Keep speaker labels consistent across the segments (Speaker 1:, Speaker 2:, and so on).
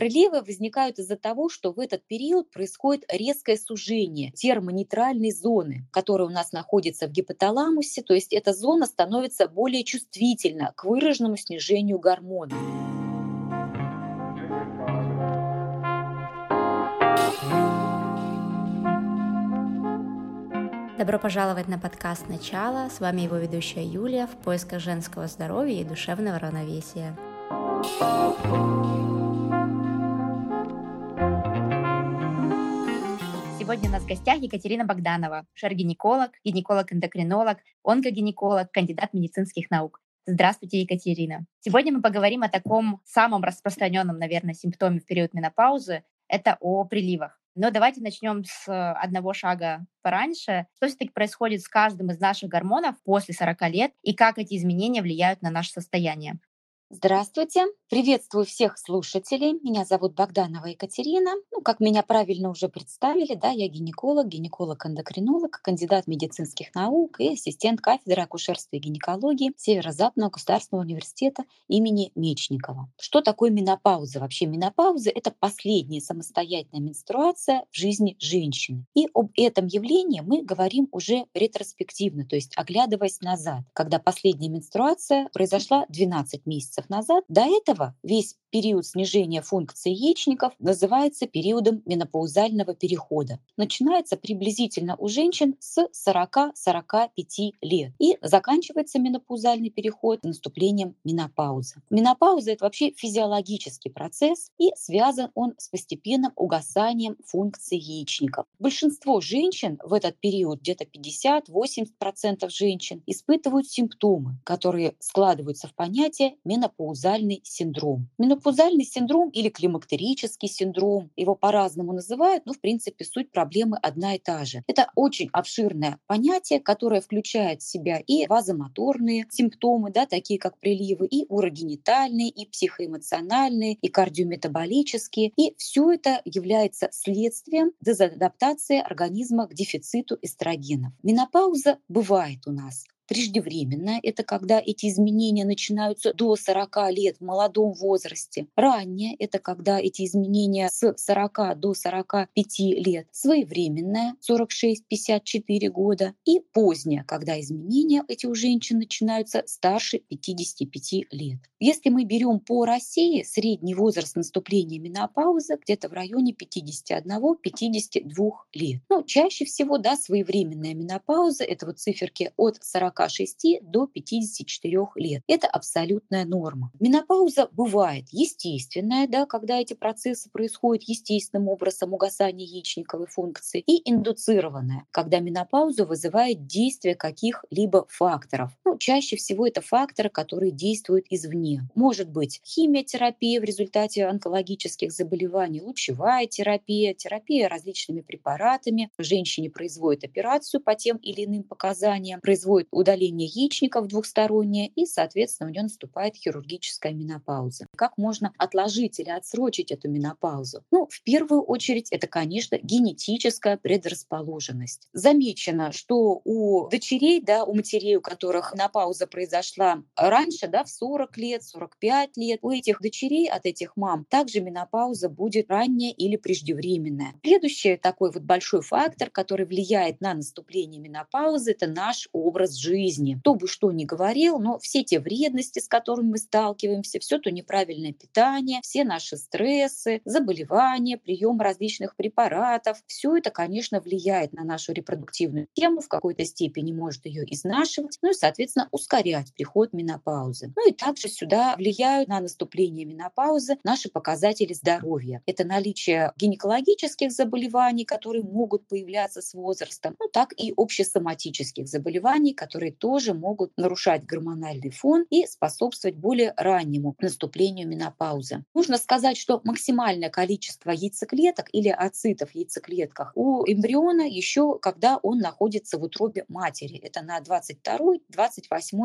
Speaker 1: Приливы возникают из-за того, что в этот период происходит резкое сужение термонейтральной зоны, которая у нас находится в гипоталамусе, то есть эта зона становится более чувствительна к выраженному снижению гормона.
Speaker 2: Добро пожаловать на подкаст «Начало». С вами его ведущая Юлия в поисках женского здоровья и душевного равновесия.
Speaker 3: Сегодня у нас в гостях Екатерина Богданова, шар-гинеколог, гинеколог-эндокринолог, онкогинеколог, кандидат медицинских наук. Здравствуйте, Екатерина. Сегодня мы поговорим о таком самом распространенном, наверное, симптоме в период менопаузы. Это о приливах. Но давайте начнем с э, одного шага пораньше. Что все-таки происходит с каждым из наших гормонов после 40 лет и как эти изменения влияют на наше состояние?
Speaker 1: Здравствуйте, приветствую всех слушателей. Меня зовут Богданова Екатерина. Ну, как меня правильно уже представили, да, я гинеколог, гинеколог-эндокринолог, кандидат медицинских наук и ассистент кафедры акушерства и гинекологии Северо-Западного государственного университета имени Мечникова. Что такое менопауза? Вообще менопауза – это последняя самостоятельная менструация в жизни женщины. И об этом явлении мы говорим уже ретроспективно, то есть оглядываясь назад, когда последняя менструация произошла 12 месяцев месяцев назад. До этого весь период снижения функции яичников называется периодом менопаузального перехода. Начинается приблизительно у женщин с 40-45 лет и заканчивается менопаузальный переход наступлением менопаузы. Менопауза – это вообще физиологический процесс и связан он с постепенным угасанием функции яичников. Большинство женщин в этот период, где-то 50-80% женщин, испытывают симптомы, которые складываются в понятие менопауза менопаузальный синдром. Менопаузальный синдром или климактерический синдром, его по-разному называют, но в принципе суть проблемы одна и та же. Это очень обширное понятие, которое включает в себя и вазомоторные симптомы, да, такие как приливы, и урогенитальные, и психоэмоциональные, и кардиометаболические. И все это является следствием дезадаптации организма к дефициту эстрогенов. Менопауза бывает у нас Преждевременная – это когда эти изменения начинаются до 40 лет в молодом возрасте. Ранняя – это когда эти изменения с 40 до 45 лет. Своевременная – 46-54 года. И поздняя, когда изменения эти у женщин начинаются старше 55 лет. Если мы берем по России средний возраст наступления менопаузы где-то в районе 51-52 лет. Ну, чаще всего, да, своевременная менопауза – это вот циферки от 40 46 до 54 лет. Это абсолютная норма. Менопауза бывает естественная, да, когда эти процессы происходят естественным образом, угасание яичниковой функции, и индуцированная, когда менопаузу вызывает действие каких-либо факторов. Ну, чаще всего это факторы, которые действуют извне. Может быть химиотерапия в результате онкологических заболеваний, лучевая терапия, терапия различными препаратами. Женщине производят операцию по тем или иным показаниям, производят удаление удаление яичников двухстороннее, и, соответственно, у нее наступает хирургическая менопауза. Как можно отложить или отсрочить эту менопаузу? Ну, в первую очередь, это, конечно, генетическая предрасположенность. Замечено, что у дочерей, да, у матерей, у которых менопауза произошла раньше, да, в 40 лет, 45 лет, у этих дочерей от этих мам также менопауза будет ранняя или преждевременная. Следующий такой вот большой фактор, который влияет на наступление менопаузы, это наш образ жизни жизни. Кто бы что ни говорил, но все те вредности, с которыми мы сталкиваемся, все то неправильное питание, все наши стрессы, заболевания, прием различных препаратов, все это, конечно, влияет на нашу репродуктивную тему, в какой-то степени может ее изнашивать, ну и, соответственно, ускорять приход менопаузы. Ну и также сюда влияют на наступление менопаузы наши показатели здоровья. Это наличие гинекологических заболеваний, которые могут появляться с возрастом, ну так и общесоматических заболеваний, которые которые тоже могут нарушать гормональный фон и способствовать более раннему наступлению менопаузы. Нужно сказать, что максимальное количество яйцеклеток или ацитов в яйцеклетках у эмбриона еще когда он находится в утробе матери. Это на 22-28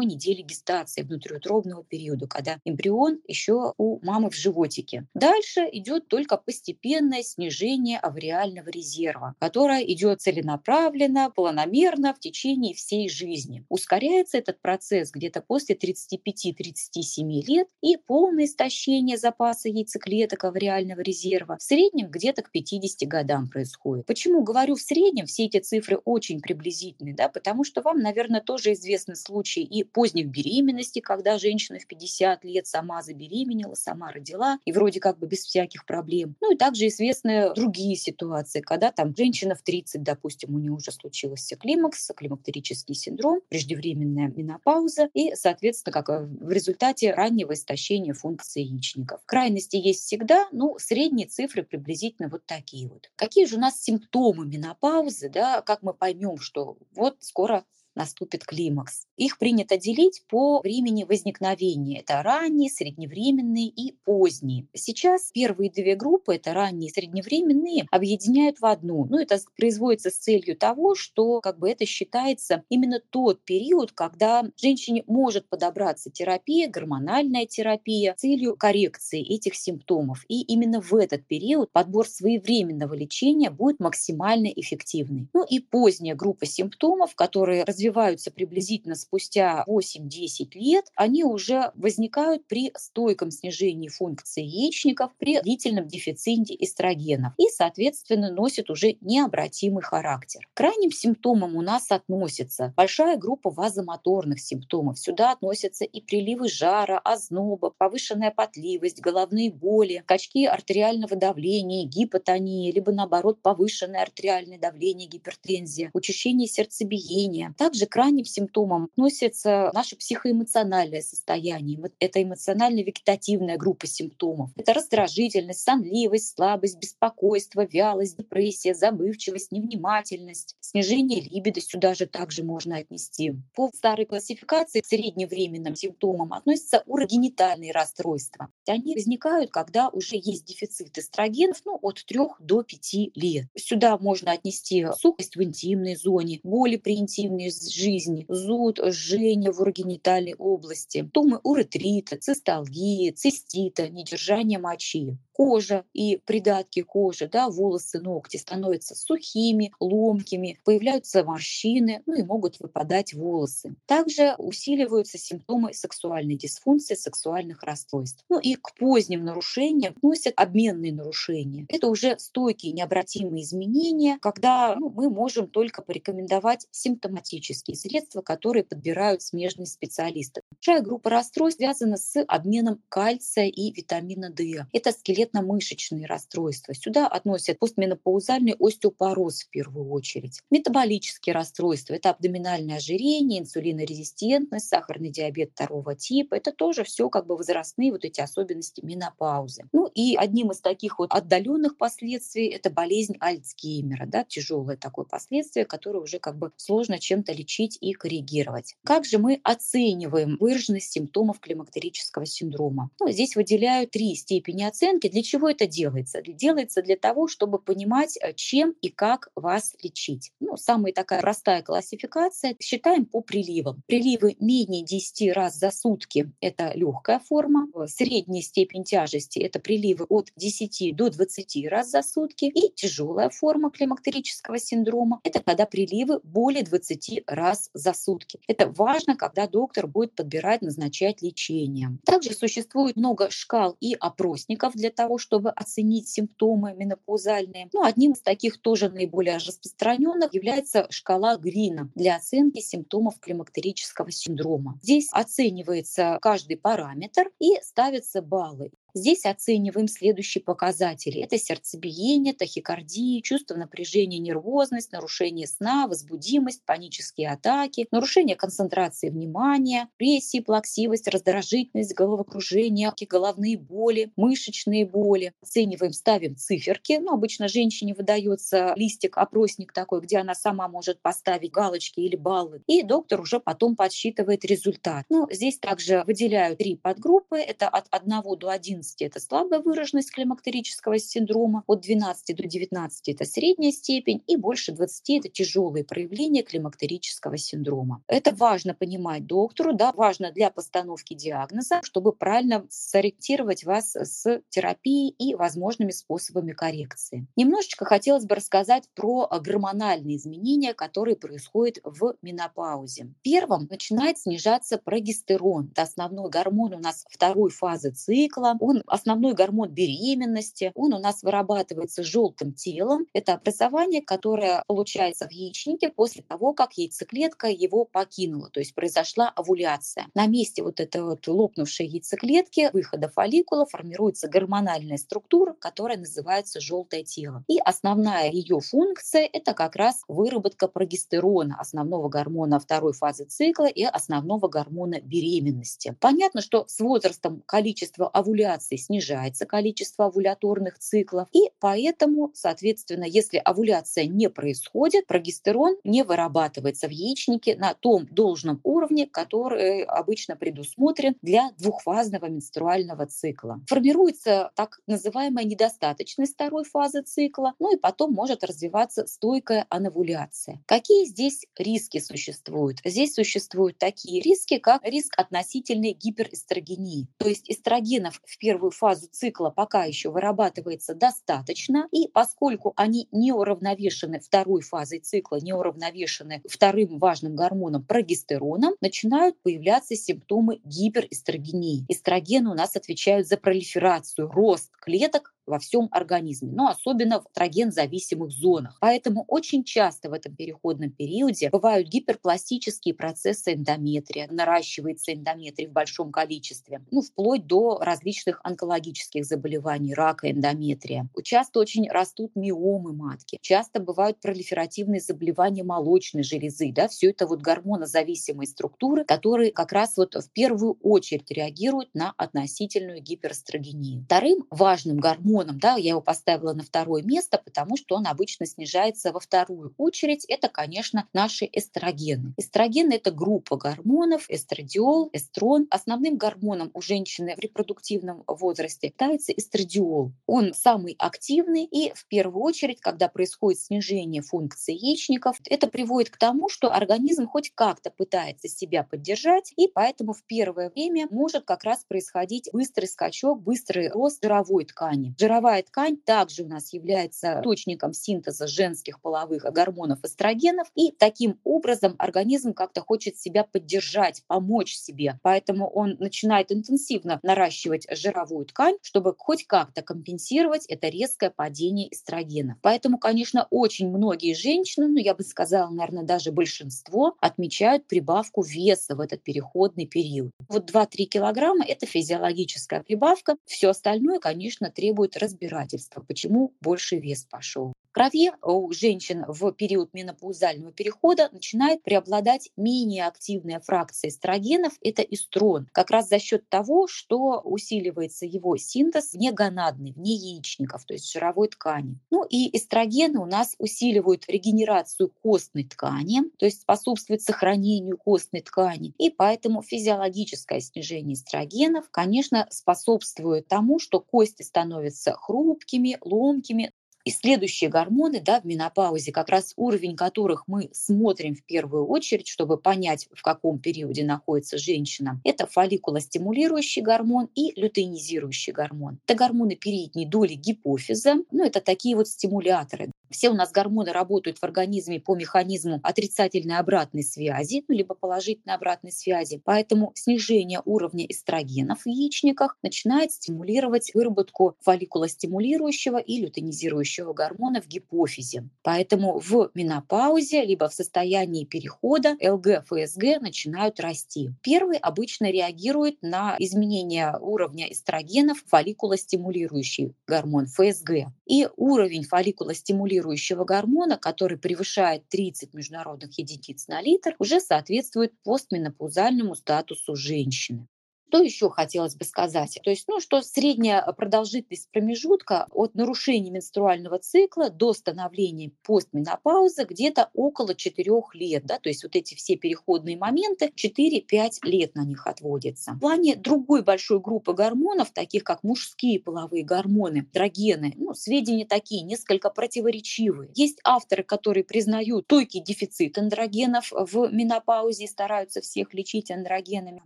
Speaker 1: неделе гестации внутриутробного периода, когда эмбрион еще у мамы в животике. Дальше идет только постепенное снижение авриального резерва, которое идет целенаправленно, планомерно в течение всей жизни. Ускоряется этот процесс где-то после 35-37 лет и полное истощение запаса яйцеклеток авариального резерва в среднем где-то к 50 годам происходит. Почему говорю в среднем? Все эти цифры очень приблизительные, да, потому что вам, наверное, тоже известны случаи и поздних беременностей, когда женщина в 50 лет сама забеременела, сама родила, и вроде как бы без всяких проблем. Ну и также известны другие ситуации, когда там женщина в 30, допустим, у нее уже случился климакс, климактерический синдром, преждевременная менопауза и, соответственно, как э, в результате раннего истощения функции яичников. Крайности есть всегда, ну, средние цифры приблизительно вот такие вот. Какие же у нас симптомы менопаузы, да, как мы поймем, что вот скоро наступит климакс. Их принято делить по времени возникновения. Это ранние, средневременные и поздние. Сейчас первые две группы, это ранние и средневременные, объединяют в одну. Ну, это производится с целью того, что как бы это считается именно тот период, когда женщине может подобраться терапия, гормональная терапия, с целью коррекции этих симптомов. И именно в этот период подбор своевременного лечения будет максимально эффективный. Ну и поздняя группа симптомов, которые развиваются развиваются приблизительно спустя 8-10 лет, они уже возникают при стойком снижении функции яичников, при длительном дефиците эстрогенов и, соответственно, носят уже необратимый характер. К крайним симптомам у нас относится большая группа вазомоторных симптомов. Сюда относятся и приливы жара, озноба, повышенная потливость, головные боли, качки артериального давления, гипотония, либо наоборот повышенное артериальное давление, гипертензия, учащение сердцебиения. Также также к ранним симптомам относится наше психоэмоциональное состояние. Это эмоционально-вегетативная группа симптомов. Это раздражительность, сонливость, слабость, беспокойство, вялость, депрессия, забывчивость, невнимательность, снижение либидо сюда же также можно отнести. По старой классификации к средневременным симптомам относятся урогенитальные расстройства. Они возникают, когда уже есть дефицит эстрогенов ну, от 3 до 5 лет. Сюда можно отнести сухость в интимной зоне, боли при интимной жизни, зуд, жжение в урогенитальной области, тумы уретрита, цисталгии, цистита, недержание мочи кожа и придатки кожи, да, волосы, ногти становятся сухими, ломкими, появляются морщины, ну и могут выпадать волосы. Также усиливаются симптомы сексуальной дисфункции, сексуальных расстройств. Ну и к поздним нарушениям относят обменные нарушения. Это уже стойкие необратимые изменения, когда ну, мы можем только порекомендовать симптоматические средства, которые подбирают смежные специалисты. Большая группа расстройств связана с обменом кальция и витамина D. Это скелет скелетно-мышечные расстройства. Сюда относят постменопаузальный остеопороз в первую очередь. Метаболические расстройства – это абдоминальное ожирение, инсулинорезистентность, сахарный диабет второго типа. Это тоже все как бы возрастные вот эти особенности менопаузы. Ну и одним из таких вот отдаленных последствий – это болезнь Альцгеймера, да, тяжелое такое последствие, которое уже как бы сложно чем-то лечить и коррегировать. Как же мы оцениваем выраженность симптомов климактерического синдрома? Ну, здесь выделяют три степени оценки для чего это делается? Делается для того, чтобы понимать, э, чем и как вас лечить. Ну, самая такая простая классификация. Считаем по приливам. Приливы менее 10 раз за сутки – это легкая форма. Средняя степень тяжести – это приливы от 10 до 20 раз за сутки. И тяжелая форма климактерического синдрома – это когда приливы более 20 раз за сутки. Это важно, когда доктор будет подбирать, назначать лечение. Также существует много шкал и опросников для того, чтобы оценить симптомы менопаузальные. Ну, одним из таких тоже наиболее распространенных является шкала Грина для оценки симптомов климактерического синдрома. Здесь оценивается каждый параметр и ставятся баллы. Здесь оцениваем следующие показатели. Это сердцебиение, тахикардия, чувство напряжения, нервозность, нарушение сна, возбудимость, панические атаки, нарушение концентрации внимания, прессии, плаксивость, раздражительность, головокружение, головные боли, мышечные боли. Оцениваем, ставим циферки. Ну, обычно женщине выдается листик, опросник такой, где она сама может поставить галочки или баллы. И доктор уже потом подсчитывает результат. Ну, здесь также выделяют три подгруппы. Это от 1 до 11 14 – это слабая выраженность климактерического синдрома, от 12 до 19 – это средняя степень, и больше 20 – это тяжелые проявления климактерического синдрома. Это важно понимать доктору, да, важно для постановки диагноза, чтобы правильно сориентировать вас с терапией и возможными способами коррекции. Немножечко хотелось бы рассказать про гормональные изменения, которые происходят в менопаузе. Первым начинает снижаться прогестерон. Это основной гормон у нас второй фазы цикла. Он основной гормон беременности. Он у нас вырабатывается желтым телом. Это образование, которое получается в яичнике после того, как яйцеклетка его покинула, то есть произошла овуляция. На месте вот этой вот лопнувшей яйцеклетки, выхода фолликула, формируется гормональная структура, которая называется желтое тело. И основная ее функция – это как раз выработка прогестерона, основного гормона второй фазы цикла и основного гормона беременности. Понятно, что с возрастом количество овуляций снижается, количество овуляторных циклов, и поэтому, соответственно, если овуляция не происходит, прогестерон не вырабатывается в яичнике на том должном уровне, который обычно предусмотрен для двухфазного менструального цикла. Формируется так называемая недостаточность второй фазы цикла, ну и потом может развиваться стойкая анавуляция. Какие здесь риски существуют? Здесь существуют такие риски, как риск относительной гиперэстрогении. То есть эстрогенов в первую фазу цикла пока еще вырабатывается достаточно, и поскольку они не уравновешены второй фазой цикла, не уравновешены вторым важным гормоном прогестероном, начинают появляться симптомы гиперэстрогении. Эстрогены у нас отвечают за пролиферацию, рост клеток во всем организме, но особенно в троген-зависимых зонах. Поэтому очень часто в этом переходном периоде бывают гиперпластические процессы эндометрия, наращивается эндометрий в большом количестве, ну, вплоть до различных онкологических заболеваний, рака эндометрия. Часто очень растут миомы матки, часто бывают пролиферативные заболевания молочной железы, да, все это вот гормонозависимые структуры, которые как раз вот в первую очередь реагируют на относительную гиперстрогению. Вторым важным гормоном гормоном, да, я его поставила на второе место, потому что он обычно снижается во вторую очередь. Это, конечно, наши эстрогены. Эстрогены – это группа гормонов, эстрадиол, эстрон. Основным гормоном у женщины в репродуктивном возрасте является эстрадиол. Он самый активный, и в первую очередь, когда происходит снижение функции яичников, это приводит к тому, что организм хоть как-то пытается себя поддержать, и поэтому в первое время может как раз происходить быстрый скачок, быстрый рост жировой ткани. Жировая ткань также у нас является источником синтеза женских половых гормонов эстрогенов, и таким образом организм как-то хочет себя поддержать, помочь себе. Поэтому он начинает интенсивно наращивать жировую ткань, чтобы хоть как-то компенсировать это резкое падение эстрогена. Поэтому, конечно, очень многие женщины, ну я бы сказала, наверное, даже большинство, отмечают прибавку веса в этот переходный период. Вот 2-3 килограмма – это физиологическая прибавка. Все остальное, конечно, требует разбирательства, почему больше вес пошел крови у женщин в период менопаузального перехода начинает преобладать менее активная фракция эстрогенов, это эстрон, как раз за счет того, что усиливается его синтез вне гонадный, вне яичников, то есть жировой ткани. Ну и эстрогены у нас усиливают регенерацию костной ткани, то есть способствуют сохранению костной ткани, и поэтому физиологическое снижение эстрогенов, конечно, способствует тому, что кости становятся хрупкими, ломкими, и следующие гормоны да, в менопаузе, как раз уровень которых мы смотрим в первую очередь, чтобы понять, в каком периоде находится женщина, это фолликулостимулирующий гормон и лютеинизирующий гормон. Это гормоны передней доли гипофиза, ну это такие вот стимуляторы. Все у нас гормоны работают в организме по механизму отрицательной обратной связи, ну, либо положительной обратной связи. Поэтому снижение уровня эстрогенов в яичниках начинает стимулировать выработку фолликулостимулирующего и лютeinизирующего гормона в гипофизе. Поэтому в менопаузе, либо в состоянии перехода ЛГ, ФСГ начинают расти. Первый обычно реагирует на изменение уровня эстрогенов фолликулостимулирующий гормон ФСГ. И уровень фолликулостимулирующего стимулирующего гормона, который превышает 30 международных единиц на литр, уже соответствует постменопаузальному статусу женщины. Что еще хотелось бы сказать? То есть, ну, что средняя продолжительность промежутка от нарушения менструального цикла до становления постменопаузы где-то около 4 лет. Да? То есть вот эти все переходные моменты, 4-5 лет на них отводится. В плане другой большой группы гормонов, таких как мужские половые гормоны, дрогены, ну, сведения такие, несколько противоречивые. Есть авторы, которые признают стойкий дефицит андрогенов в менопаузе и стараются всех лечить андрогенами.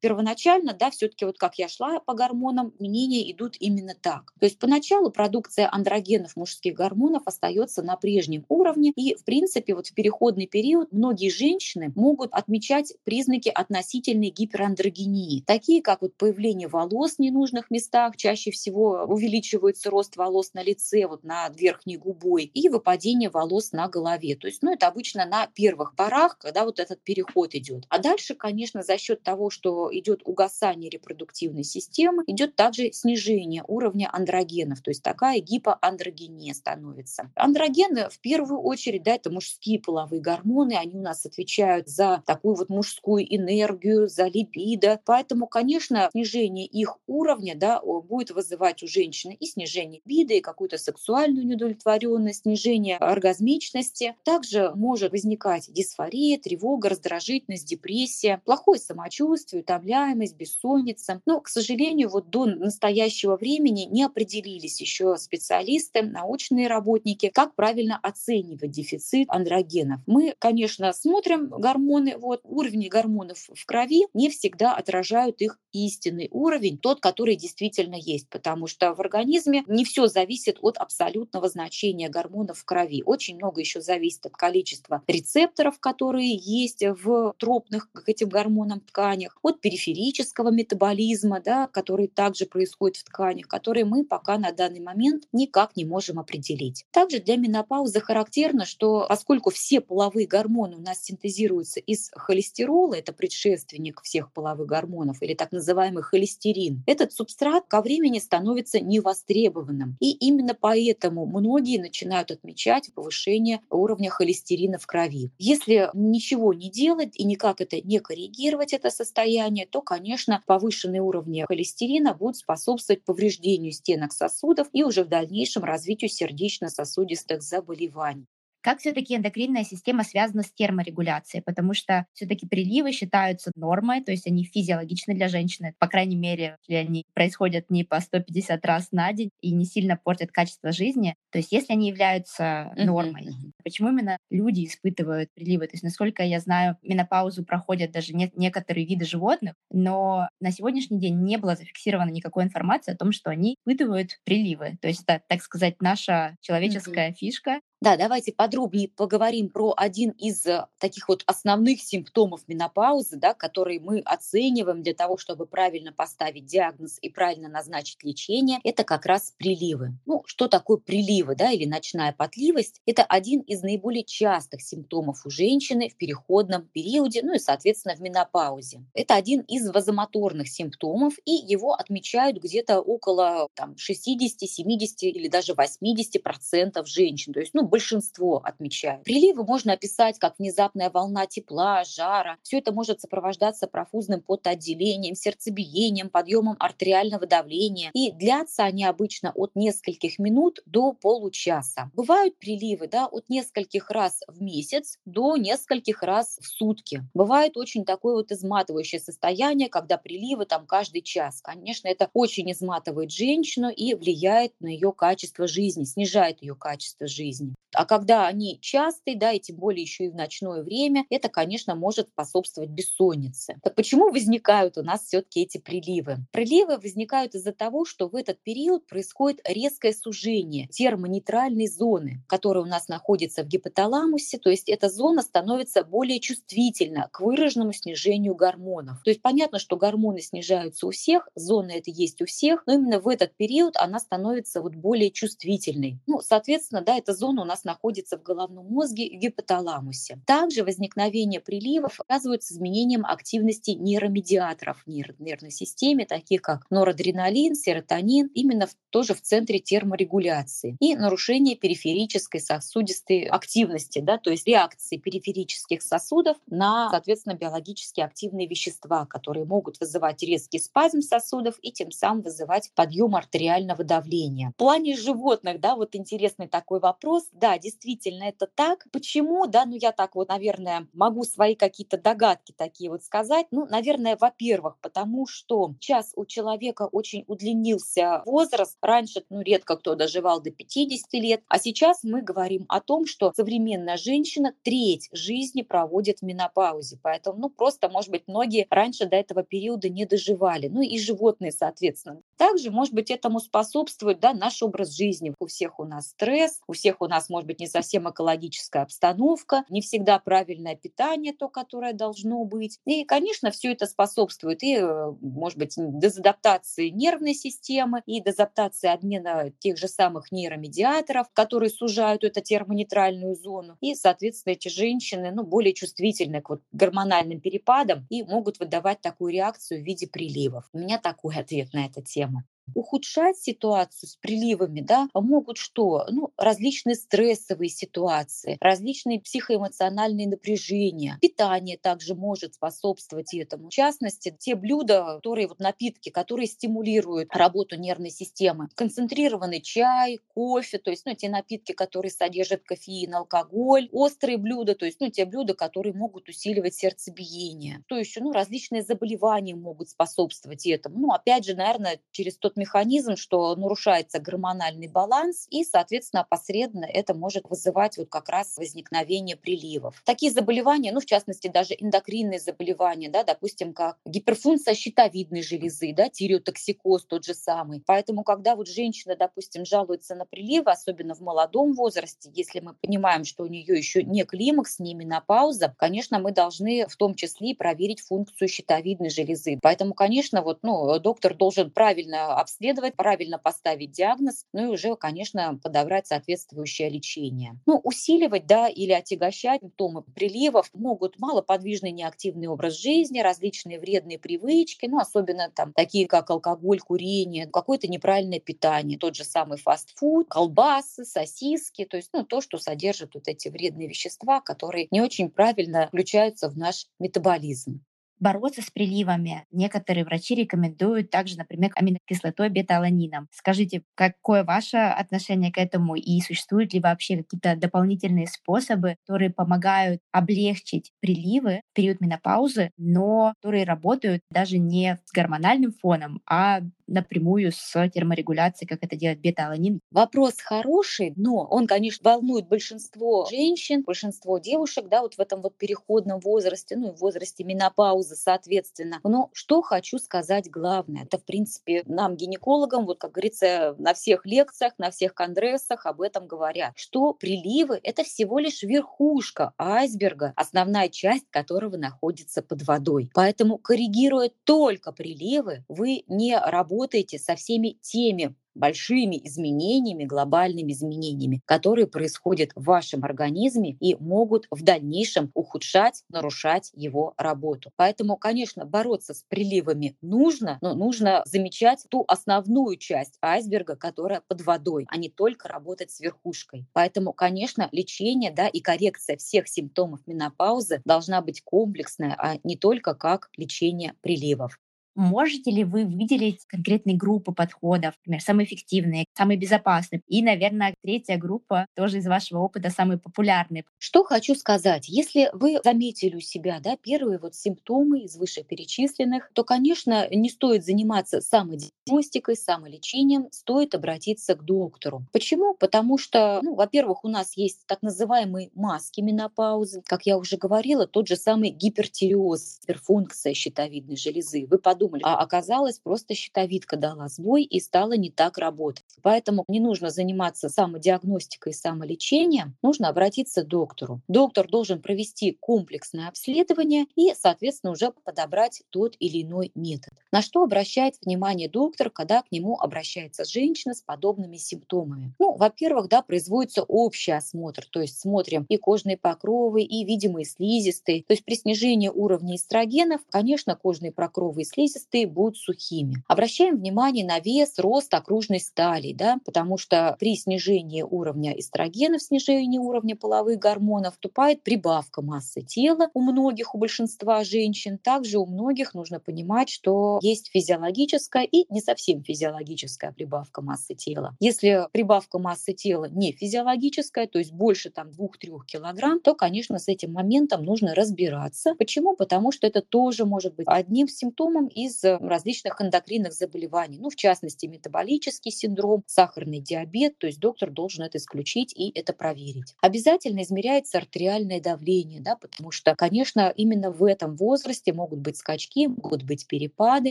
Speaker 1: Первоначально, да, все-таки вот как я шла по гормонам, мнения идут именно так. То есть поначалу продукция андрогенов мужских гормонов остается на прежнем уровне, и в принципе вот в переходный период многие женщины могут отмечать признаки относительной гиперандрогении, такие как вот появление волос в ненужных местах, чаще всего увеличивается рост волос на лице, вот над верхней губой, и выпадение волос на голове. То есть, ну, это обычно на первых порах, когда вот этот переход идет. А дальше, конечно, за счет того, что идет угасание снижение репродуктивной системы, идет также снижение уровня андрогенов, то есть такая гипоандрогения становится. Андрогены в первую очередь, да, это мужские половые гормоны, они у нас отвечают за такую вот мужскую энергию, за либидо, поэтому, конечно, снижение их уровня, да, будет вызывать у женщины и снижение либидо, и какую-то сексуальную неудовлетворенность, снижение оргазмичности. Также может возникать дисфория, тревога, раздражительность, депрессия, плохое самочувствие, утомляемость, бессонница, бессонница. Но, к сожалению, вот до настоящего времени не определились еще специалисты, научные работники, как правильно оценивать дефицит андрогенов. Мы, конечно, смотрим гормоны, вот уровни гормонов в крови не всегда отражают их истинный уровень, тот, который действительно есть, потому что в организме не все зависит от абсолютного значения гормонов в крови. Очень много еще зависит от количества рецепторов, которые есть в тропных к этим гормонам тканях, от периферического метаболизма, да, который также происходит в тканях, которые мы пока на данный момент никак не можем определить. Также для менопаузы характерно, что поскольку все половые гормоны у нас синтезируются из холестерола, это предшественник всех половых гормонов, или так называемый холестерин, этот субстрат ко времени становится невостребованным. И именно поэтому многие начинают отмечать повышение уровня холестерина в крови. Если ничего не делать и никак это не коррегировать, это состояние, то, конечно, повышенные уровни холестерина будут способствовать повреждению стенок сосудов и уже в дальнейшем развитию сердечно-сосудистых заболеваний.
Speaker 3: Как все-таки эндокринная система связана с терморегуляцией? Потому что все-таки приливы считаются нормой, то есть они физиологичны для женщины, по крайней мере, если они происходят не по 150 раз на день и не сильно портят качество жизни. То есть если они являются нормой, uh-huh, почему именно люди испытывают приливы? То есть, насколько я знаю, менопаузу проходят даже не- некоторые виды животных, но на сегодняшний день не было зафиксировано никакой информации о том, что они испытывают приливы. То есть это, так сказать, наша человеческая uh-huh. фишка,
Speaker 1: да, давайте подробнее поговорим про один из э, таких вот основных симптомов менопаузы, да, которые мы оцениваем для того, чтобы правильно поставить диагноз и правильно назначить лечение. Это как раз приливы. Ну, что такое приливы, да, или ночная потливость? Это один из наиболее частых симптомов у женщины в переходном периоде, ну и, соответственно, в менопаузе. Это один из вазомоторных симптомов, и его отмечают где-то около там, 60, 70 или даже 80 процентов женщин. То есть, ну, большинство отмечают. Приливы можно описать как внезапная волна тепла, жара. Все это может сопровождаться профузным потоотделением, сердцебиением, подъемом артериального давления. И длятся они обычно от нескольких минут до получаса. Бывают приливы да, от нескольких раз в месяц до нескольких раз в сутки. Бывает очень такое вот изматывающее состояние, когда приливы там каждый час. Конечно, это очень изматывает женщину и влияет на ее качество жизни, снижает ее качество жизни. А когда они частые, да, и тем более еще и в ночное время, это, конечно, может способствовать бессоннице. Так почему возникают у нас все-таки эти приливы? Приливы возникают из-за того, что в этот период происходит резкое сужение термонейтральной зоны, которая у нас находится в гипоталамусе, то есть эта зона становится более чувствительна к выраженному снижению гормонов. То есть понятно, что гормоны снижаются у всех, зона это есть у всех, но именно в этот период она становится вот более чувствительной. Ну, соответственно, да, эта зона у нас нас находится в головном мозге и гипоталамусе. Также возникновение приливов оказывается изменением активности нейромедиаторов в нервной системе, таких как норадреналин, серотонин, именно в, тоже в центре терморегуляции. И нарушение периферической сосудистой активности, да, то есть реакции периферических сосудов на, соответственно, биологически активные вещества, которые могут вызывать резкий спазм сосудов и тем самым вызывать подъем артериального давления. В плане животных, да, вот интересный такой вопрос. Да, действительно, это так. Почему, да, ну я так вот, наверное, могу свои какие-то догадки такие вот сказать. Ну, наверное, во-первых, потому что сейчас у человека очень удлинился возраст. Раньше, ну, редко кто доживал до 50 лет, а сейчас мы говорим о том, что современная женщина треть жизни проводит в менопаузе. Поэтому, ну, просто, может быть, многие раньше до этого периода не доживали. Ну, и животные, соответственно. Также, может быть, этому способствует, да, наш образ жизни. У всех у нас стресс, у всех у нас, может быть, не совсем экологическая обстановка, не всегда правильное питание, то, которое должно быть. И, конечно, все это способствует и, э, может быть, дезадаптации нервной системы, и дезадаптации обмена тех же самых нейромедиаторов, которые сужают эту термонейтральную зону. И, соответственно, эти женщины ну, более чувствительны к вот гормональным перепадам и могут выдавать такую реакцию в виде приливов. У меня такой ответ на эту тему ухудшать ситуацию с приливами, да, могут что? Ну, различные стрессовые ситуации, различные психоэмоциональные напряжения. Питание также может способствовать этому. В частности, те блюда, которые вот напитки, которые стимулируют работу нервной системы. Концентрированный чай, кофе, то есть, ну, те напитки, которые содержат кофеин, алкоголь, острые блюда, то есть, ну, те блюда, которые могут усиливать сердцебиение. То есть, ну, различные заболевания могут способствовать этому. Ну, опять же, наверное, через тот механизм, что нарушается гормональный баланс, и, соответственно, опосредованно это может вызывать вот как раз возникновение приливов. Такие заболевания, ну, в частности, даже эндокринные заболевания, да, допустим, как гиперфункция щитовидной железы, да, тиреотоксикоз тот же самый. Поэтому, когда вот женщина, допустим, жалуется на приливы, особенно в молодом возрасте, если мы понимаем, что у нее еще не климакс, не менопауза, конечно, мы должны в том числе проверить функцию щитовидной железы. Поэтому, конечно, вот, ну, доктор должен правильно обследовать, правильно поставить диагноз, ну и уже, конечно, подобрать соответствующее лечение. Ну, усиливать, да, или отягощать симптомы приливов могут малоподвижный неактивный образ жизни, различные вредные привычки, ну, особенно там такие, как алкоголь, курение, какое-то неправильное питание, тот же самый фастфуд, колбасы, сосиски, то есть, ну, то, что содержит вот эти вредные вещества, которые не очень правильно включаются в наш метаболизм
Speaker 3: бороться с приливами. Некоторые врачи рекомендуют также, например, аминокислотой бета-аланином. Скажите, какое ваше отношение к этому и существуют ли вообще какие-то дополнительные способы, которые помогают облегчить приливы в период менопаузы, но которые работают даже не с гормональным фоном, а напрямую с терморегуляцией, как это делает бета-аланин?
Speaker 1: Вопрос хороший, но он, конечно, волнует большинство женщин, большинство девушек, да, вот в этом вот переходном возрасте, ну и в возрасте менопаузы, соответственно. Но что хочу сказать главное, это, в принципе, нам, гинекологам, вот, как говорится, на всех лекциях, на всех конгрессах об этом говорят, что приливы – это всего лишь верхушка айсберга, основная часть которого находится под водой. Поэтому, коррегируя только приливы, вы не работаете со всеми теми большими изменениями, глобальными изменениями, которые происходят в вашем организме и могут в дальнейшем ухудшать, нарушать его работу. Поэтому, конечно, бороться с приливами нужно, но нужно замечать ту основную часть айсберга, которая под водой, а не только работать с верхушкой. Поэтому, конечно, лечение да, и коррекция всех симптомов менопаузы должна быть комплексная, а не только как лечение приливов.
Speaker 3: Можете ли вы выделить конкретные группы подходов, например, самые эффективные, самые безопасные? И, наверное, третья группа тоже из вашего опыта самые популярные.
Speaker 1: Что хочу сказать. Если вы заметили у себя да, первые вот симптомы из вышеперечисленных, то, конечно, не стоит заниматься самодиагностикой, самолечением, стоит обратиться к доктору. Почему? Потому что, ну, во-первых, у нас есть так называемые маски менопаузы. Как я уже говорила, тот же самый гипертиреоз, гиперфункция щитовидной железы. Вы подумайте, подумали, а оказалось просто щитовидка дала сбой и стала не так работать. Поэтому не нужно заниматься самодиагностикой и самолечением, нужно обратиться к доктору. Доктор должен провести комплексное обследование и, соответственно, уже подобрать тот или иной метод. На что обращает внимание доктор, когда к нему обращается женщина с подобными симптомами? Ну, во-первых, да, производится общий осмотр, то есть смотрим и кожные покровы, и видимые слизистые. То есть при снижении уровня эстрогенов, конечно, кожные покровы и слизистые будут сухими. Обращаем внимание на вес, рост окружной стали, да, потому что при снижении уровня эстрогенов, снижении уровня половых гормонов, вступает прибавка массы тела у многих, у большинства женщин. Также у многих нужно понимать, что есть физиологическая и не совсем физиологическая прибавка массы тела. Если прибавка массы тела не физиологическая, то есть больше там 2-3 килограмм, то, конечно, с этим моментом нужно разбираться. Почему? Потому что это тоже может быть одним симптомом из различных эндокринных заболеваний, ну, в частности, метаболический синдром, сахарный диабет, то есть доктор должен это исключить и это проверить. Обязательно измеряется артериальное давление, да, потому что, конечно, именно в этом возрасте могут быть скачки, могут быть перепады,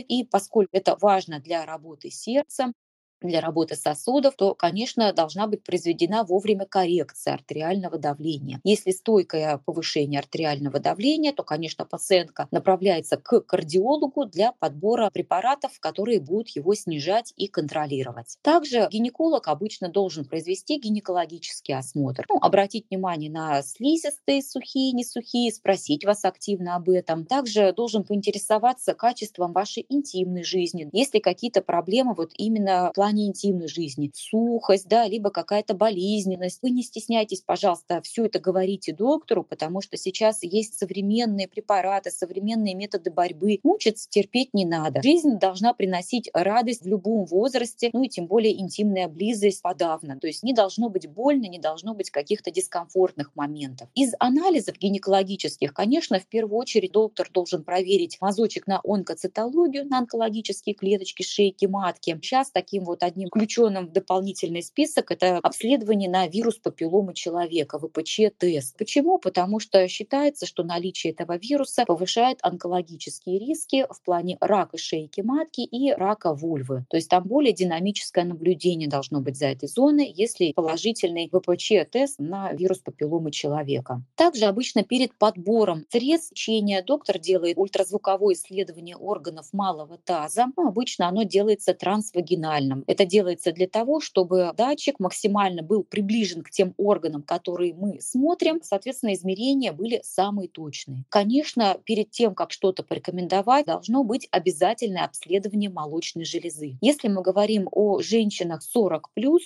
Speaker 1: и поскольку это важно для работы сердца, для работы сосудов, то, конечно, должна быть произведена вовремя коррекция артериального давления. Если стойкое повышение артериального давления, то, конечно, пациентка направляется к кардиологу для подбора препаратов, которые будут его снижать и контролировать. Также гинеколог обычно должен произвести гинекологический осмотр, ну, обратить внимание на слизистые, сухие, не сухие, спросить вас активно об этом. Также должен поинтересоваться качеством вашей интимной жизни. Если какие-то проблемы вот именно в плане плане интимной жизни, сухость, да, либо какая-то болезненность. Вы не стесняйтесь, пожалуйста, все это говорите доктору, потому что сейчас есть современные препараты, современные методы борьбы. Мучиться терпеть не надо. Жизнь должна приносить радость в любом возрасте, ну и тем более интимная близость подавно. То есть не должно быть больно, не должно быть каких-то дискомфортных моментов. Из анализов гинекологических, конечно, в первую очередь доктор должен проверить мазочек на онкоцитологию, на онкологические клеточки шейки матки. Сейчас таким вот вот одним включенным в дополнительный список это обследование на вирус папилломы человека, ВПЧ-тест. Почему? Потому что считается, что наличие этого вируса повышает онкологические риски в плане рака шейки матки и рака вульвы. То есть там более динамическое наблюдение должно быть за этой зоной, если положительный ВПЧ-тест на вирус папилломы человека. Также обычно перед подбором средств лечения доктор делает ультразвуковое исследование органов малого таза. Ну, обычно оно делается трансвагинальным. Это делается для того, чтобы датчик максимально был приближен к тем органам, которые мы смотрим. Соответственно, измерения были самые точные. Конечно, перед тем, как что-то порекомендовать, должно быть обязательное обследование молочной железы. Если мы говорим о женщинах 40+,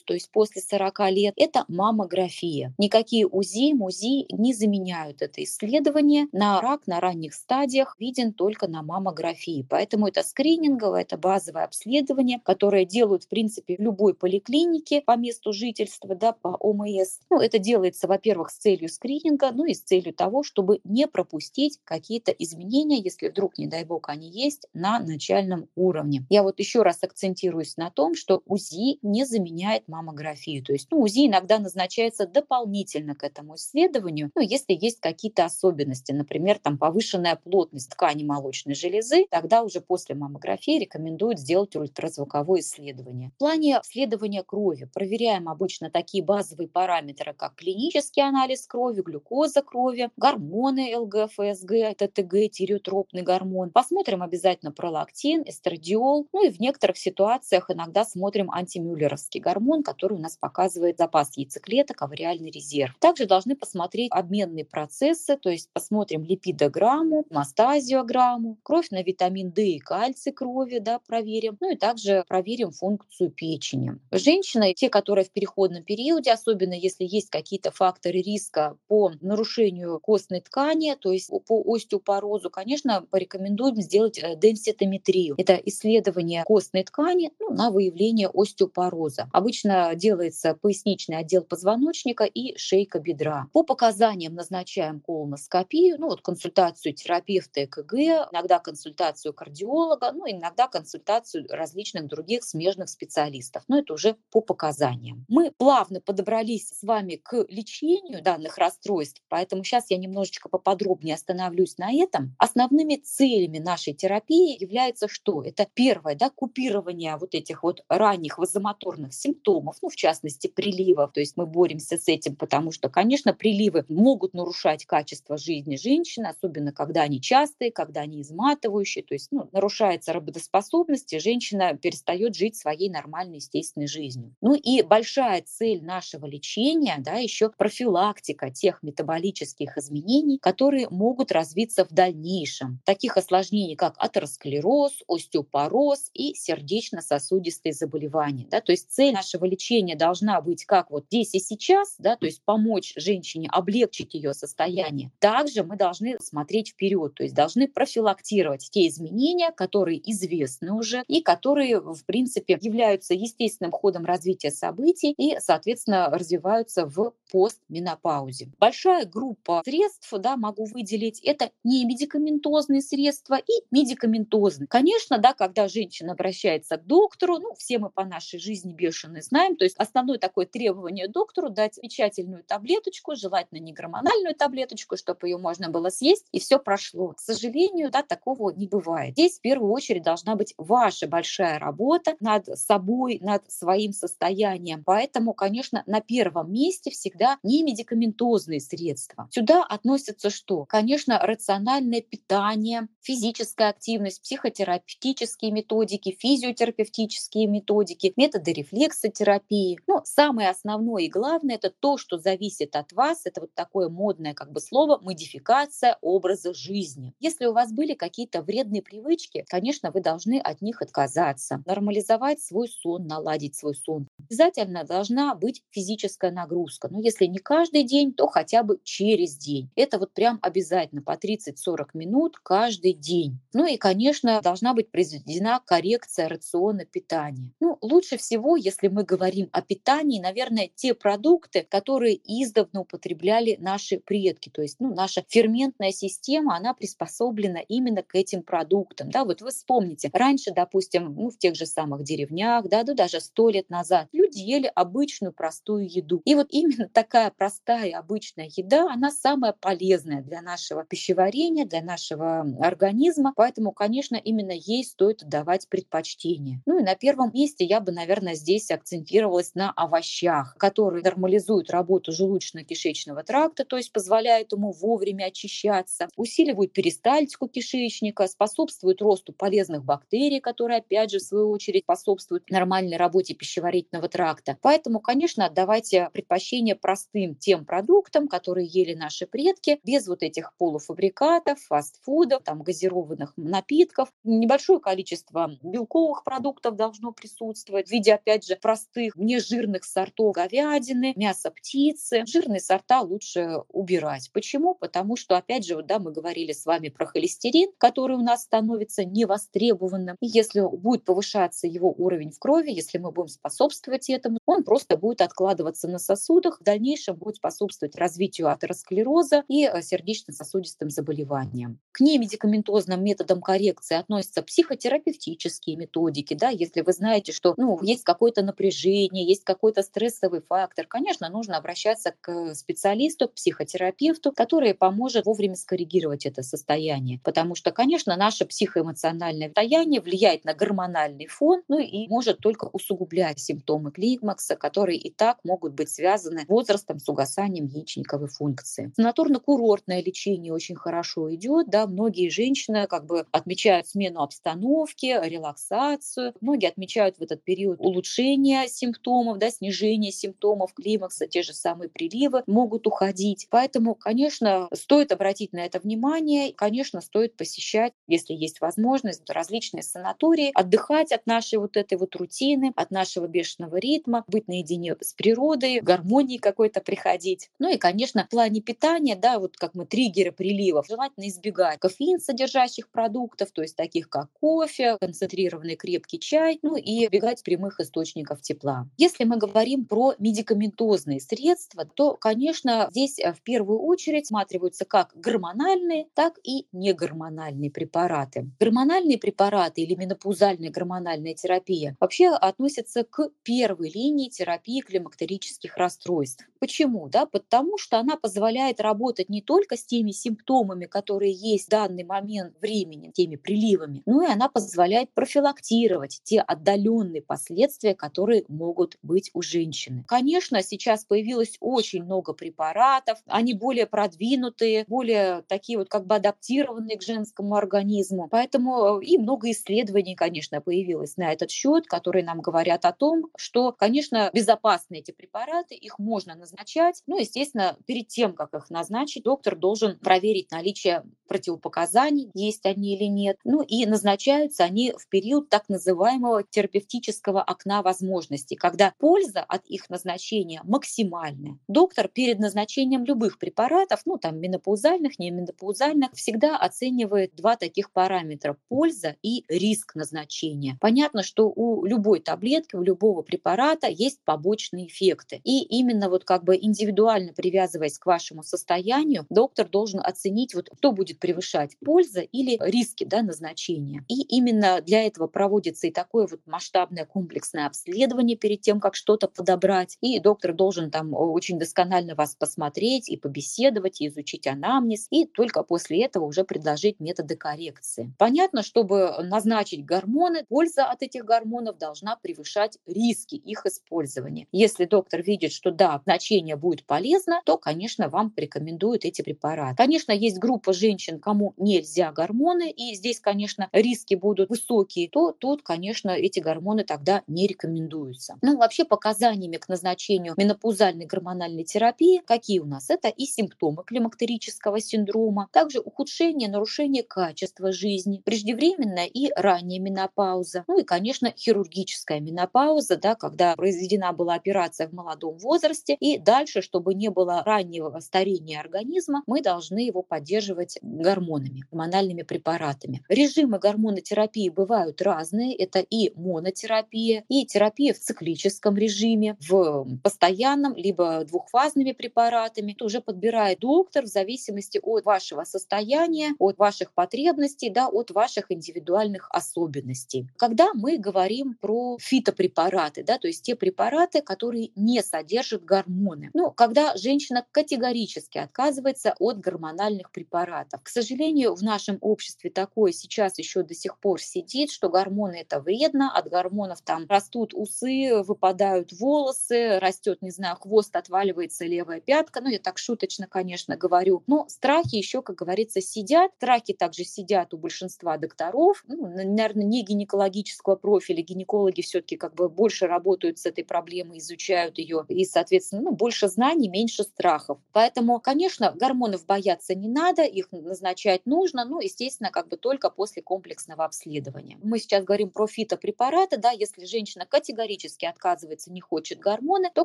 Speaker 1: то есть после 40 лет, это маммография. Никакие УЗИ, МУЗИ не заменяют это исследование. На рак на ранних стадиях виден только на маммографии. Поэтому это скрининговое, это базовое обследование, которое делают принципе, в любой поликлинике по месту жительства, да, по ОМС. Ну, это делается, во-первых, с целью скрининга, ну и с целью того, чтобы не пропустить какие-то изменения, если вдруг, не дай бог, они есть на начальном уровне. Я вот еще раз акцентируюсь на том, что УЗИ не заменяет маммографию. То есть ну, УЗИ иногда назначается дополнительно к этому исследованию, ну, если есть какие-то особенности, например, там повышенная плотность ткани молочной железы, тогда уже после маммографии рекомендуют сделать ультразвуковое исследование исследования. В плане обследования крови проверяем обычно такие базовые параметры, как клинический анализ крови, глюкоза крови, гормоны ЛГФСГ, ТТГ, тиреотропный гормон. Посмотрим обязательно пролактин, эстрадиол. Ну и в некоторых ситуациях иногда смотрим антимюллеровский гормон, который у нас показывает запас яйцеклеток, авариальный резерв. Также должны посмотреть обменные процессы, то есть посмотрим липидограмму, мастазиограмму, кровь на витамин D и кальций крови, да, проверим. Ну и также проверим функцию функцию печени. Женщины, те, которые в переходном периоде, особенно если есть какие-то факторы риска по нарушению костной ткани, то есть по остеопорозу, конечно, порекомендуем сделать э, денситометрию. Это исследование костной ткани ну, на выявление остеопороза. Обычно делается поясничный отдел позвоночника и шейка бедра. По показаниям назначаем колоноскопию, ну вот консультацию терапевта ЭКГ, иногда консультацию кардиолога, ну иногда консультацию различных других смежных специалистов, но это уже по показаниям. Мы плавно подобрались с вами к лечению данных расстройств, поэтому сейчас я немножечко поподробнее остановлюсь на этом. Основными целями нашей терапии является что? Это первое, да, купирование вот этих вот ранних вазомоторных симптомов, ну, в частности, приливов. То есть мы боремся с этим, потому что, конечно, приливы могут нарушать качество жизни женщины, особенно когда они частые, когда они изматывающие, то есть ну, нарушается работоспособность, и женщина перестает жить своей нормальной, естественной жизнью. Ну и большая цель нашего лечения, да, еще профилактика тех метаболических изменений, которые могут развиться в дальнейшем. Таких осложнений, как атеросклероз, остеопороз и сердечно-сосудистые заболевания. Да, то есть цель нашего лечения должна быть как вот здесь и сейчас, да, то есть помочь женщине облегчить ее состояние. Также мы должны смотреть вперед, то есть должны профилактировать те изменения, которые известны уже и которые, в принципе, являются естественным ходом развития событий и, соответственно, развиваются в постменопаузе. Большая группа средств, да, могу выделить, это не медикаментозные средства и медикаментозные. Конечно, да, когда женщина обращается к доктору, ну, все мы по нашей жизни бешеные знаем, то есть основное такое требование доктору дать замечательную таблеточку, желательно не гормональную таблеточку, чтобы ее можно было съесть, и все прошло. К сожалению, да, такого не бывает. Здесь в первую очередь должна быть ваша большая работа над собой, над своим состоянием. Поэтому, конечно, на первом месте всегда не медикаментозные средства. Сюда относятся что? Конечно, рациональное питание, физическая активность, психотерапевтические методики, физиотерапевтические методики, методы рефлексотерапии. Но самое основное и главное – это то, что зависит от вас. Это вот такое модное как бы слово «модификация образа жизни». Если у вас были какие-то вредные привычки, конечно, вы должны от них отказаться, нормализовать свой сон, наладить свой сон. Обязательно должна быть физическая нагрузка. Но если не каждый день, то хотя бы через день. Это вот прям обязательно по 30-40 минут каждый день. Ну и, конечно, должна быть произведена коррекция рациона питания. Ну, лучше всего, если мы говорим о питании, наверное, те продукты, которые издавна употребляли наши предки. То есть ну, наша ферментная система, она приспособлена именно к этим продуктам. Да, вот вы вспомните, раньше, допустим, ну, в тех же самых деревнях, да, да, даже сто лет назад, люди ели обычную простую еду. И вот именно такая простая обычная еда, она самая полезная для нашего пищеварения, для нашего организма. Поэтому, конечно, именно ей стоит давать предпочтение. Ну и на первом месте я бы, наверное, здесь акцентировалась на овощах, которые нормализуют работу желудочно-кишечного тракта, то есть позволяют ему вовремя очищаться, усиливают перистальтику кишечника, способствуют росту полезных бактерий, которые, опять же, в свою очередь способствуют нормальной работе пищеварительного тракта. Поэтому, конечно, отдавайте предпочтение простым тем продуктам, которые ели наши предки, без вот этих полуфабрикатов, фастфудов, там, газированных напитков. Небольшое количество белковых продуктов должно присутствовать в виде, опять же, простых, нежирных сортов говядины, мяса птицы. Жирные сорта лучше убирать. Почему? Потому что, опять же, вот, да, мы говорили с вами про холестерин, который у нас становится невостребованным. И если будет повышаться его уровень в крови, если мы будем способствовать этому, он просто будет откладываться на сосудах, в дальнейшем будет способствовать развитию атеросклероза и э, сердечно-сосудистым заболеваниям. К немедикаментозным методам коррекции относятся психотерапевтические методики. Да, если вы знаете, что ну, есть какое-то напряжение, есть какой-то стрессовый фактор, конечно, нужно обращаться к специалисту, к психотерапевту, который поможет вовремя скоррегировать это состояние. Потому что, конечно, наше психоэмоциональное состояние влияет на гормональный фон, ну и может только усугублять симптомы климакса, которые и так могут быть связаны возрастом, с угасанием яичниковой функции. Санаторно-курортное лечение очень хорошо идет, да, многие женщины как бы отмечают смену обстановки, релаксацию, многие отмечают в этот период улучшение симптомов, да, снижение симптомов климакса, те же самые приливы могут уходить. Поэтому, конечно, стоит обратить на это внимание, конечно, стоит посещать, если есть возможность, различные санатории, отдыхать от нашей вот этой вот рутины, от нашего бешеного ритма, быть наедине с природой, гармонии какой-то приходить. Ну и, конечно, в плане питания, да, вот как мы триггеры приливов, желательно избегать кофеин содержащих продуктов, то есть таких как кофе, концентрированный крепкий чай, ну и избегать прямых источников тепла. Если мы говорим про медикаментозные средства, то, конечно, здесь э, в первую очередь рассматриваются как гормональные, так и негормональные препараты. Гормональные препараты или менопаузальная гормональная терапия терапия вообще относится к первой линии терапии климактерических расстройств. Почему? Да, потому что она позволяет работать не только с теми симптомами, которые есть в данный момент времени, теми приливами, но и она позволяет профилактировать те отдаленные последствия, которые могут быть у женщины. Конечно, сейчас появилось очень много препаратов, они более продвинутые, более такие вот как бы адаптированные к женскому организму. Поэтому э, и много исследований, конечно, появилось на этот счет, которые нам говорят о том, что, конечно, безопасны эти препараты, их можно назначать. Ну, естественно, перед тем, как их назначить, доктор должен проверить наличие противопоказаний, есть они или нет. Ну и назначаются они в период так называемого терапевтического окна возможностей, когда польза от их назначения максимальная. Доктор перед назначением любых препаратов, ну там менопаузальных, не менопаузальных, всегда оценивает два таких параметра – польза и риск назначения. Понятно, что у любой таблетки, у любого препарата есть побочные эффекты. И именно вот как бы индивидуально привязываясь к вашему состоянию, доктор должен оценить, вот что будет превышать польза или риски да, назначения. И именно для этого проводится и такое вот масштабное комплексное обследование перед тем, как что-то подобрать. И доктор должен там очень досконально вас посмотреть и побеседовать, и изучить анамнез, и только после этого уже предложить методы коррекции. Понятно, чтобы назначить гормоны, польза от этих гормонов должна превышать риски их использования. Если доктор видит, что да, значение будет полезно, то, конечно, вам порекомендуют эти препараты. Конечно, есть группа женщин, кому нельзя гормоны, и здесь, конечно, риски будут высокие, то тут, конечно, эти гормоны тогда не рекомендуются. Ну, вообще показаниями к назначению менопаузальной гормональной терапии какие у нас? Это и симптомы климактерического синдрома, также ухудшение, нарушение качества жизни, преждевременная и ранняя менопауза, ну и, конечно, хирургическая менопауза, да, когда произведена была операция в молодом возрасте, и дальше, чтобы не было раннего старения организма, мы должны его поддерживать гормонами, гормональными препаратами. Режимы гормонотерапии бывают разные. Это и монотерапия, и терапия в циклическом режиме, в постоянном, либо двухфазными препаратами. Это уже подбирает доктор в зависимости от вашего состояния, от ваших потребностей, да, от ваших индивидуальных особенностей. Когда мы говорим про фитопрепараты, да, то есть те препараты, которые не содержат гормоны. Ну, когда женщина категорически отказывается от гормональных препаратов. К сожалению, в нашем обществе такое сейчас еще до сих пор сидит, что гормоны это вредно, от гормонов там растут усы, выпадают волосы, растет, не знаю, хвост, отваливается левая пятка. Ну, я так шуточно, конечно, говорю. Но страхи еще, как говорится, сидят. Страхи также сидят у большинства докторов. Ну, наверное, не гинекологического профиля. Гинекологи все-таки как бы больше работают с этой проблемой, изучают ее. И, соответственно, ну, больше знаний, меньше страхов. Поэтому, конечно, гормонов бояться не надо, их назначать нужно, ну, естественно, как бы только после комплексного обследования. Мы сейчас говорим про фитопрепараты, да, если женщина категорически отказывается, не хочет гормоны, то,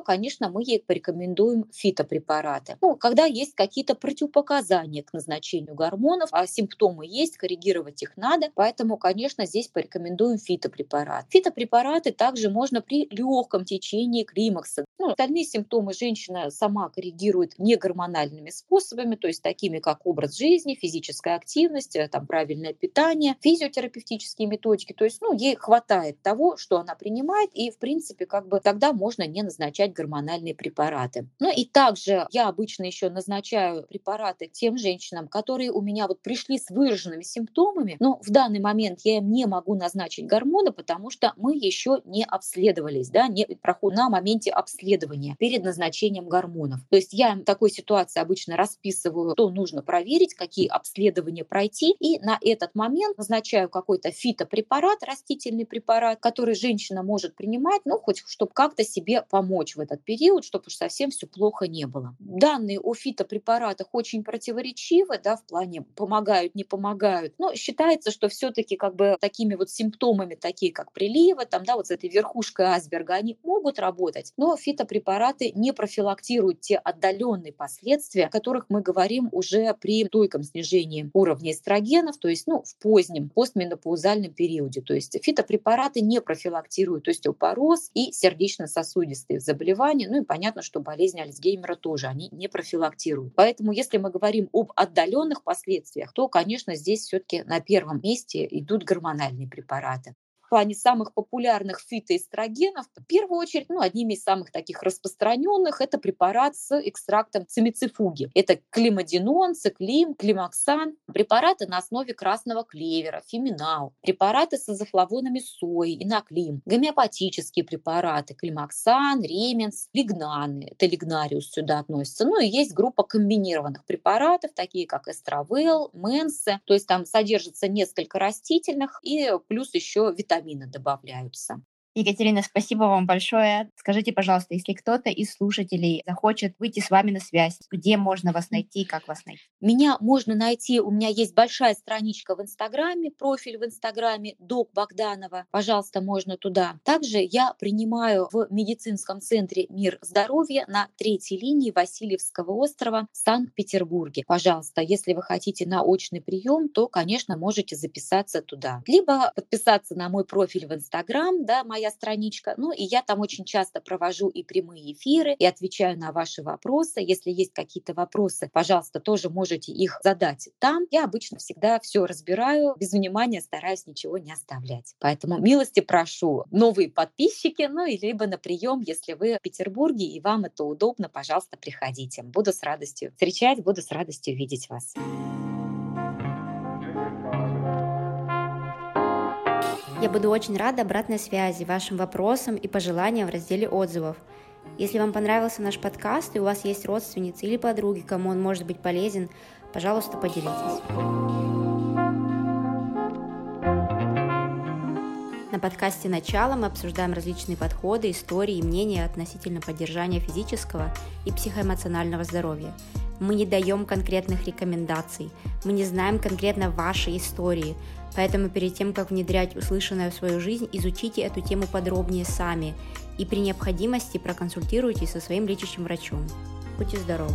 Speaker 1: конечно, мы ей порекомендуем фитопрепараты. Ну, когда есть какие-то противопоказания к назначению гормонов, а симптомы есть, коррегировать их надо, поэтому, конечно, здесь порекомендуем фитопрепарат. Фитопрепараты также можно при легком течении климакса. Ну, остальные симптомы женщина сама коррегирует негормональными способами, то есть такими, как образ жизни, физическая активность, э, там, правильное питание, физиотерапевтические методики. То есть ну, ей хватает того, что она принимает, и, в принципе, как бы тогда можно не назначать гормональные препараты. Ну и также я обычно еще назначаю препараты тем женщинам, которые у меня вот пришли с выраженными симптомами, но в данный момент я им не могу назначить гормоны, потому что мы еще не обследовались, да, не проход на моменте обследования перед назначением гормонов. То есть я в такой ситуации обычно расписываю, что нужно проверить, какие обследования пройти, и на этот момент назначаю какой-то фитопрепарат, растительный препарат, который женщина может принимать, ну, хоть чтобы как-то себе помочь в этот период, чтобы уж совсем все плохо не было. Данные о фитопрепаратах очень противоречивы, да, в плане помогают, не помогают, но считается, что все-таки как бы такими вот симптомами, такие как приливы, там, да, вот с этой верхушкой айсберга, они могут работать, но фитопрепараты не профилактируют те отдаленные последствия, о которых мы говорим уже при стойком снижении уровня эстрогенов, то есть ну, в позднем постменопаузальном периоде. То есть фитопрепараты не профилактируют остеопороз и сердечно-сосудистые заболевания. Ну и понятно, что болезнь Альцгеймера тоже они не профилактируют. Поэтому если мы говорим об отдаленных последствиях, то, конечно, здесь все-таки на первом месте идут гормональные препараты. В плане самых популярных фитоэстрогенов, в первую очередь, ну, одними из самых таких распространенных это препарат с экстрактом цимицифуги. Это климадинон, циклим, климаксан. Препараты на основе красного клевера, фиминал. Препараты с изофлавонами сои, иноклим. Гомеопатические препараты, климаксан, ременс, лигнаны. Это лигнариус сюда относится. Ну и есть группа комбинированных препаратов, такие как эстравел, менсе. То есть там содержится несколько растительных и плюс еще витамины добавляются.
Speaker 3: Екатерина, спасибо вам большое. Скажите, пожалуйста, если кто-то из слушателей захочет выйти с вами на связь, где можно вас найти, как вас найти?
Speaker 1: Меня можно найти, у меня есть большая страничка в Инстаграме, профиль в Инстаграме, док Богданова, пожалуйста, можно туда. Также я принимаю в медицинском центре «Мир здоровья» на третьей линии Васильевского острова в Санкт-Петербурге. Пожалуйста, если вы хотите на очный прием, то, конечно, можете записаться туда. Либо подписаться на мой профиль в Инстаграм, да, моя моя страничка. Ну и я там очень часто провожу и прямые эфиры, и отвечаю на ваши вопросы. Если есть какие-то вопросы, пожалуйста, тоже можете их задать там. Я обычно всегда все разбираю, без внимания стараюсь ничего не оставлять. Поэтому милости прошу новые подписчики, ну и либо на прием, если вы в Петербурге и вам это удобно, пожалуйста, приходите. Буду с радостью встречать, буду с радостью видеть вас.
Speaker 2: Я буду очень рада обратной связи, вашим вопросам и пожеланиям в разделе отзывов. Если вам понравился наш подкаст и у вас есть родственницы или подруги, кому он может быть полезен, пожалуйста, поделитесь. На подкасте «Начало» мы обсуждаем различные подходы, истории и мнения относительно поддержания физического и психоэмоционального здоровья. Мы не даем конкретных рекомендаций, мы не знаем конкретно вашей истории, Поэтому перед тем, как внедрять услышанное в свою жизнь, изучите эту тему подробнее сами и при необходимости проконсультируйтесь со своим лечащим врачом. Будьте здоровы!